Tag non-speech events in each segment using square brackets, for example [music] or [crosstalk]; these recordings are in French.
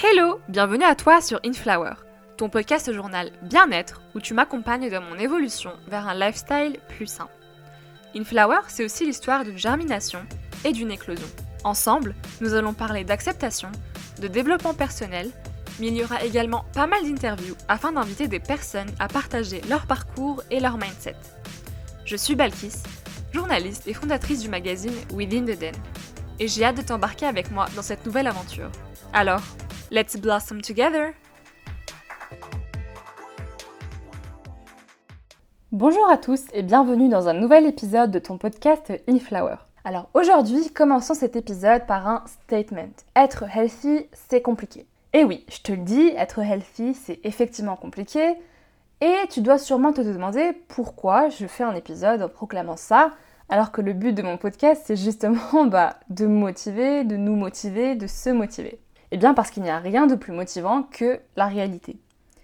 Hello, bienvenue à toi sur Inflower, ton podcast journal bien-être où tu m'accompagnes dans mon évolution vers un lifestyle plus sain. Inflower, c'est aussi l'histoire d'une germination et d'une éclosion. Ensemble, nous allons parler d'acceptation, de développement personnel, mais il y aura également pas mal d'interviews afin d'inviter des personnes à partager leur parcours et leur mindset. Je suis Balkis, journaliste et fondatrice du magazine Within the Den, et j'ai hâte de t'embarquer avec moi dans cette nouvelle aventure. Alors, let's blossom together! Bonjour à tous et bienvenue dans un nouvel épisode de ton podcast Inflower. Alors aujourd'hui, commençons cet épisode par un statement. Être healthy, c'est compliqué. Et oui, je te le dis, être healthy, c'est effectivement compliqué. Et tu dois sûrement te demander pourquoi je fais un épisode en proclamant ça, alors que le but de mon podcast, c'est justement [laughs] bah, de motiver, de nous motiver, de se motiver. Eh bien parce qu'il n'y a rien de plus motivant que la réalité.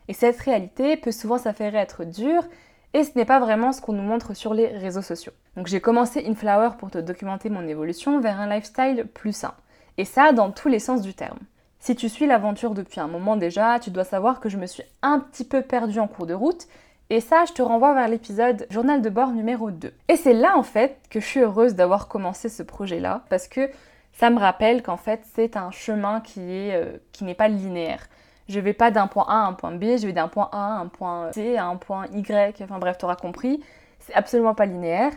Et cette réalité peut souvent s'affairer être dure, et ce n'est pas vraiment ce qu'on nous montre sur les réseaux sociaux. Donc j'ai commencé Inflower pour te documenter mon évolution vers un lifestyle plus sain. Et ça dans tous les sens du terme. Si tu suis l'aventure depuis un moment déjà, tu dois savoir que je me suis un petit peu perdue en cours de route et ça, je te renvoie vers l'épisode journal de bord numéro 2. Et c'est là en fait que je suis heureuse d'avoir commencé ce projet-là parce que ça me rappelle qu'en fait c'est un chemin euh, qui n'est pas linéaire. Je vais pas d'un point A à un point B, je vais d'un point A à un point C à un point Y, enfin bref, tu auras compris. C'est absolument pas linéaire.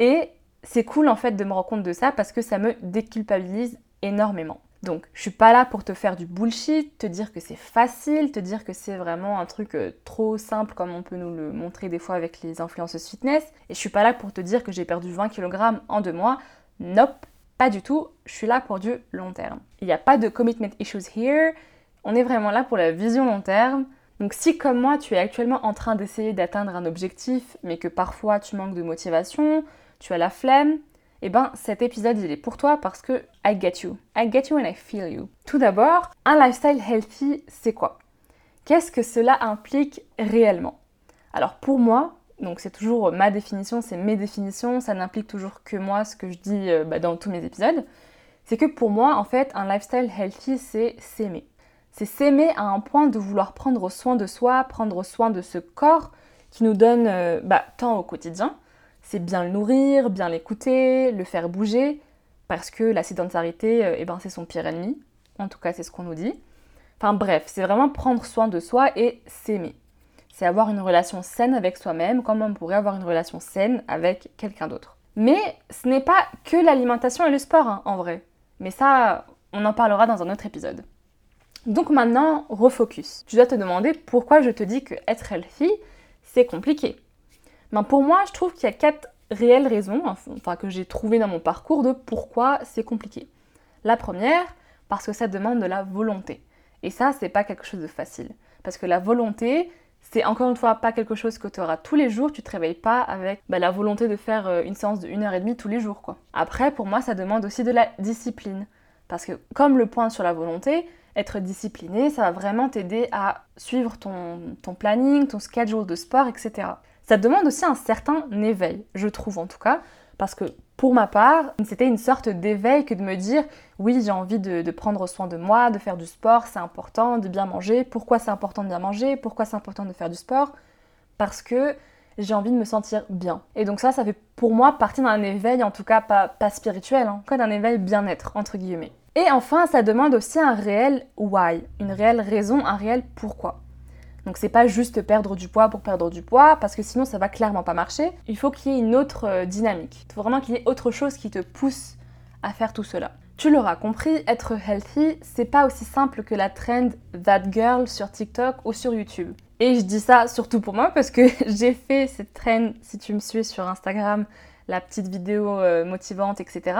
Et c'est cool en fait de me rendre compte de ça parce que ça me déculpabilise énormément. Donc, je suis pas là pour te faire du bullshit, te dire que c'est facile, te dire que c'est vraiment un truc euh, trop simple comme on peut nous le montrer des fois avec les influenceuses fitness. Et je suis pas là pour te dire que j'ai perdu 20 kg en deux mois. Nope, pas du tout. Je suis là pour du long terme. Il n'y a pas de commitment issues here. On est vraiment là pour la vision long terme. Donc si comme moi tu es actuellement en train d'essayer d'atteindre un objectif mais que parfois tu manques de motivation, tu as la flemme, eh ben cet épisode il est pour toi parce que I get you. I get you and I feel you. Tout d'abord, un lifestyle healthy, c'est quoi? Qu'est-ce que cela implique réellement? Alors pour moi, donc c'est toujours ma définition, c'est mes définitions, ça n'implique toujours que moi ce que je dis euh, bah, dans tous mes épisodes. C'est que pour moi, en fait, un lifestyle healthy, c'est s'aimer. C'est s'aimer à un point de vouloir prendre soin de soi, prendre soin de ce corps qui nous donne euh, bah, tant au quotidien, c'est bien le nourrir, bien l'écouter, le faire bouger, parce que la sédentarité, euh, eh ben, c'est son pire ennemi. En tout cas, c'est ce qu'on nous dit. Enfin bref, c'est vraiment prendre soin de soi et s'aimer. C'est avoir une relation saine avec soi-même, comme on pourrait avoir une relation saine avec quelqu'un d'autre. Mais ce n'est pas que l'alimentation et le sport, hein, en vrai. Mais ça, on en parlera dans un autre épisode. Donc maintenant, refocus. Tu dois te demander pourquoi je te dis que être healthy, c'est compliqué. Ben pour moi, je trouve qu'il y a quatre réelles raisons, enfin que j'ai trouvées dans mon parcours de pourquoi c'est compliqué. La première, parce que ça demande de la volonté. Et ça, c'est pas quelque chose de facile. Parce que la volonté, c'est encore une fois pas quelque chose que tu auras tous les jours, tu te réveilles pas avec bah, la volonté de faire euh, une séance de 1 heure et demie tous les jours. Après, pour moi, ça demande aussi de la discipline. Parce que comme le point sur la volonté, être discipliné, ça va vraiment t'aider à suivre ton planning, ton schedule de sport, etc. Ça demande aussi un certain éveil, je trouve en tout cas, parce que pour ma part, c'était une sorte d'éveil que de me dire oui, j'ai envie de, prendre soin de moi, de faire du sport, c'est important, de bien manger. Pourquoi c'est important de bien manger? Pourquoi c'est important de faire du sport? Parce que j'ai envie de me sentir bien. Et donc ça, ça fait pour moi partie d'un éveil, en tout cas pas, pas spirituel, hein, quoi d'un éveil bien-être, entre guillemets. Et enfin, ça demande aussi un réel why, une réelle raison, un réel pourquoi. Donc c'est pas juste perdre du poids pour perdre du poids, parce que sinon ça va clairement pas marcher. Il faut qu'il y ait une autre euh, dynamique. Il faut vraiment qu'il y ait autre chose qui te pousse à faire tout cela. Tu l'auras compris, être healthy, c'est pas aussi simple que la trend That Girl sur TikTok ou sur YouTube. Et je dis ça surtout pour moi parce que [laughs] j'ai fait cette trend, si tu me suis sur Instagram, la petite vidéo euh, motivante, etc.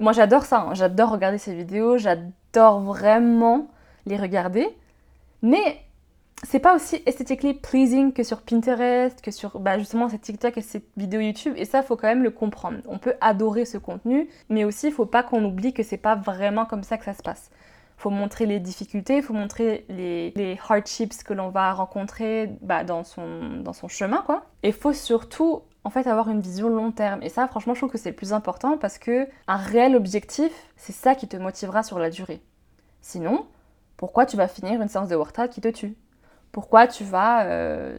Moi j'adore ça, hein. j'adore regarder ces vidéos, j'adore vraiment les regarder. Mais c'est pas aussi esthétiquement pleasing que sur Pinterest, que sur bah, justement cette TikTok et cette vidéo YouTube. Et ça, faut quand même le comprendre. On peut adorer ce contenu, mais aussi il faut pas qu'on oublie que c'est pas vraiment comme ça que ça se passe. faut montrer les difficultés, faut montrer les, hardships que l'on va rencontrer bah, dans, son, dans son chemin, quoi. Et faut surtout en fait avoir une vision long terme. Et ça, franchement, je trouve que c'est le plus important parce que un réel objectif, c'est ça qui te motivera sur la durée. Sinon, pourquoi tu vas finir une séance de workout qui te tue? Pourquoi tu vas euh,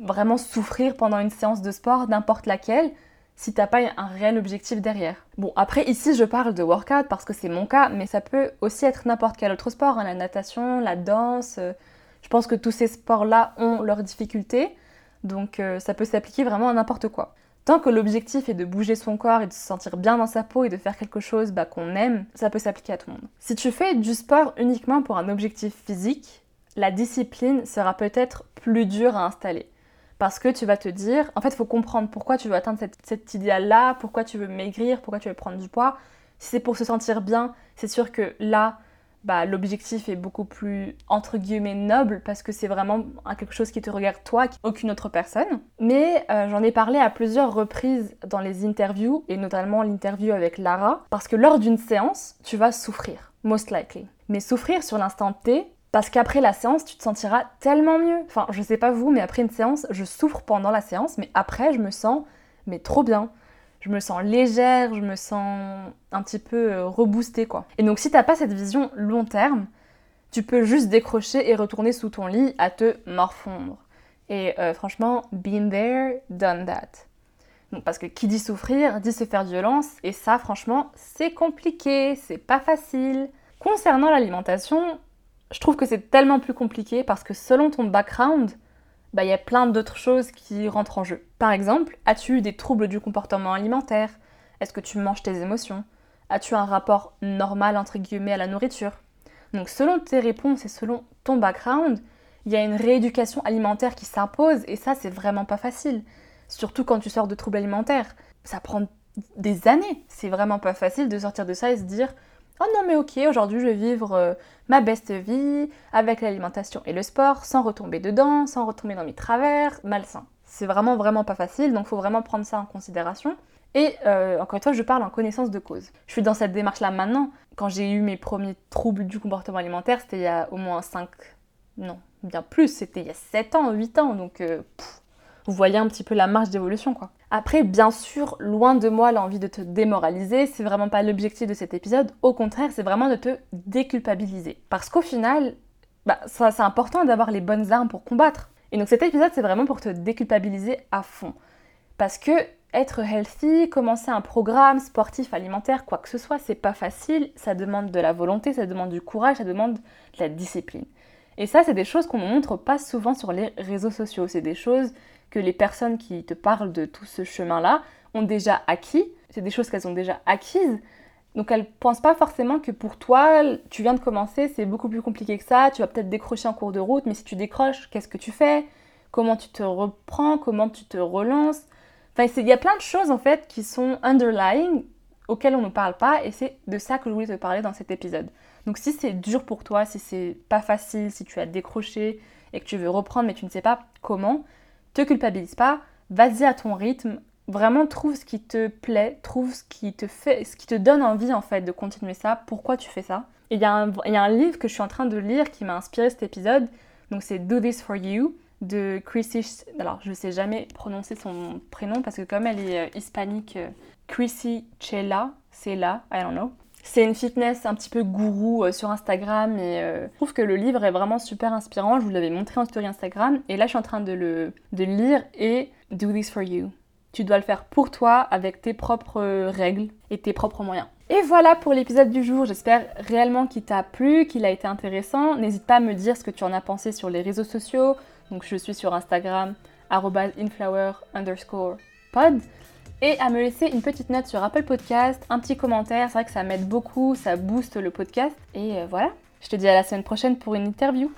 vraiment souffrir pendant une séance de sport, n'importe laquelle, si t'as pas un réel objectif derrière. Bon, après ici je parle de workout parce que c'est mon cas, mais ça peut aussi être n'importe quel autre sport, hein, la natation, la danse. Euh, je pense que tous ces sports-là ont leurs difficultés, donc euh, ça peut s'appliquer vraiment à n'importe quoi. Tant que l'objectif est de bouger son corps et de se sentir bien dans sa peau et de faire quelque chose bah, qu'on aime, ça peut s'appliquer à tout le monde. Si tu fais du sport uniquement pour un objectif physique, la discipline sera peut-être plus dure à installer. Parce que tu vas te dire, en fait, il faut comprendre pourquoi tu veux atteindre cet idéal-là, pourquoi tu veux maigrir, pourquoi tu veux prendre du poids. Si c'est pour se sentir bien, c'est sûr que là, bah, l'objectif est beaucoup plus, entre guillemets, noble, parce que c'est vraiment quelque chose qui te regarde toi, aucune autre personne. Mais euh, j'en ai parlé à plusieurs reprises dans les interviews, et notamment l'interview avec Lara, parce que lors d'une séance, tu vas souffrir, most likely. Mais souffrir sur l'instant T, parce qu'après la séance, tu te sentiras tellement mieux. Enfin, je sais pas vous, mais après une séance, je souffre pendant la séance, mais après, je me sens mais trop bien. Je me sens légère, je me sens un petit peu euh, reboostée quoi. Et donc si t'as pas cette vision long terme, tu peux juste décrocher et retourner sous ton lit à te morfondre. Et euh, franchement, been there, done that. Donc, parce que qui dit souffrir dit se faire violence, et ça franchement c'est compliqué, c'est pas facile. Concernant l'alimentation, je trouve que c'est tellement plus compliqué parce que selon ton background, bah, il y a plein d'autres choses qui rentrent en jeu. Par exemple, as-tu eu des troubles du comportement alimentaire? Est-ce que tu manges tes émotions? As-tu un rapport normal entre guillemets à la nourriture? Donc selon tes réponses et selon ton background, il y a une rééducation alimentaire qui s'impose et ça c'est vraiment pas facile. Surtout quand tu sors de troubles alimentaires. Ça prend des années. C'est vraiment pas facile de sortir de ça et se dire Oh non mais ok, aujourd'hui je vais vivre euh, ma best vie avec l'alimentation et le sport sans retomber dedans, sans retomber dans mes travers, malsain. C'est vraiment vraiment pas facile, donc faut vraiment prendre ça en considération. Et euh, encore une fois, je parle en connaissance de cause. Je suis dans cette démarche-là maintenant. Quand j'ai eu mes premiers troubles du comportement alimentaire, c'était il y a au moins 5, non, bien plus, c'était il y a 7 ans, 8 ans, donc euh, vous voyez un petit peu la marge d'évolution quoi. Après, bien sûr, loin de moi l'envie de te démoraliser, c'est vraiment pas l'objectif de cet épisode, au contraire, c'est vraiment de te déculpabiliser. Parce qu'au final, bah, c'est important d'avoir les bonnes armes pour combattre. Et donc cet épisode, c'est vraiment pour te déculpabiliser à fond. Parce que être healthy, commencer un programme sportif, alimentaire, quoi que ce soit, c'est pas facile, ça demande de la volonté, ça demande du courage, ça demande de la discipline. Et ça, c'est des choses qu'on ne montre pas souvent sur les réseaux sociaux. C'est des choses que les personnes qui te parlent de tout ce chemin-là ont déjà acquis. C'est des choses qu'elles ont déjà acquises. Donc elles pensent pas forcément que pour toi, tu viens de commencer, c'est beaucoup plus compliqué que ça. Tu vas peut-être décrocher en cours de route, mais si tu décroches, qu'est-ce que tu fais? Comment tu te reprends? Comment tu te relances? Enfin, il y a plein de choses en fait qui sont underlying auxquelles on ne parle pas et c'est de ça que je voulais te parler dans cet épisode. Donc si c'est dur pour toi, si c'est pas facile, si tu as décroché et que tu veux reprendre mais tu ne sais pas comment, te culpabilise pas, vas-y à ton rythme, vraiment trouve ce qui te plaît, trouve ce qui te fait, ce qui te donne envie en fait de continuer ça, pourquoi tu fais ça. il y, a un, livre que je suis en train de lire qui m'a inspiré cet épisode, donc c'est Do This For You de Chrissy, alors je sais jamais prononcer son prénom parce que comme elle est euh, hispanique, euh, Chrissy Chela, c'est là, I don't know. C'est une fitness un petit peu gourou euh, sur Instagram et euh, je trouve que le livre est vraiment super inspirant. Je vous l'avais montré en story Instagram et là je suis en train de le, lire et Do this for you. Tu dois le faire pour toi avec tes propres règles et tes propres moyens. Et voilà pour l'épisode du jour. J'espère réellement qu'il t'a plu, qu'il a été intéressant. N'hésite pas à me dire ce que tu en as pensé sur les réseaux sociaux. Donc je suis sur Instagram, inflower underscore pod et à me laisser une petite note sur Apple Podcast, un petit commentaire, c'est vrai que ça m'aide beaucoup, ça booste le podcast. Et euh, voilà, je te dis à la semaine prochaine pour une interview.